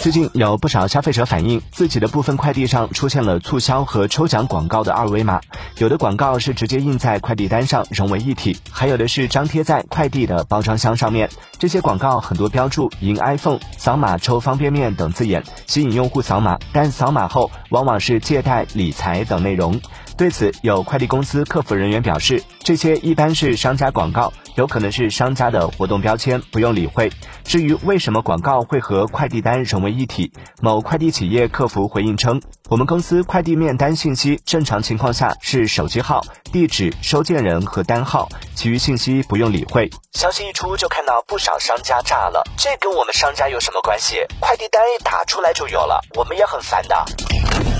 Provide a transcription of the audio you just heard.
最近有不少消费者反映，自己的部分快递上出现了促销和抽奖广告的二维码，有的广告是直接印在快递单上融为一体，还有的是张贴在快递的包装箱上面。这些广告很多标注“赢 iPhone”、“扫码抽方便面”等字眼，吸引用户扫码，但扫码后往往是借贷、理财等内容。对此，有快递公司客服人员表示，这些一般是商家广告，有可能是商家的活动标签，不用理会。至于为什么广告会和快递单融为一体，某快递企业客服回应称，我们公司快递面单信息正常情况下是手机号、地址、收件人和单号，其余信息不用理会。消息一出，就看到不少商家炸了，这跟我们商家有什么关系？快递单一打出来就有了，我们也很烦的。